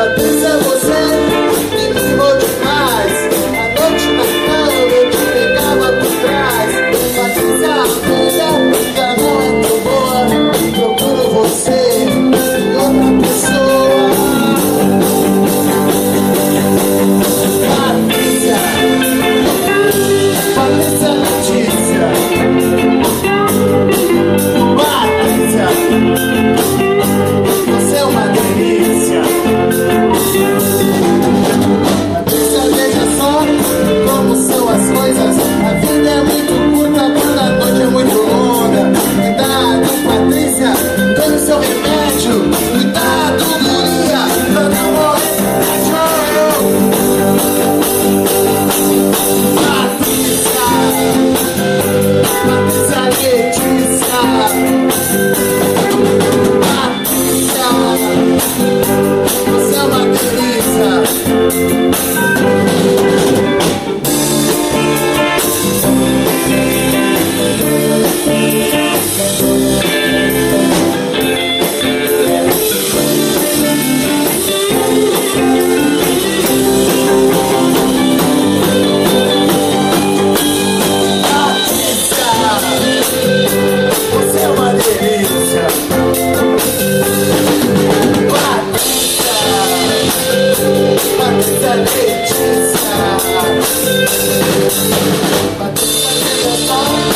啊不在我 the kitchen side.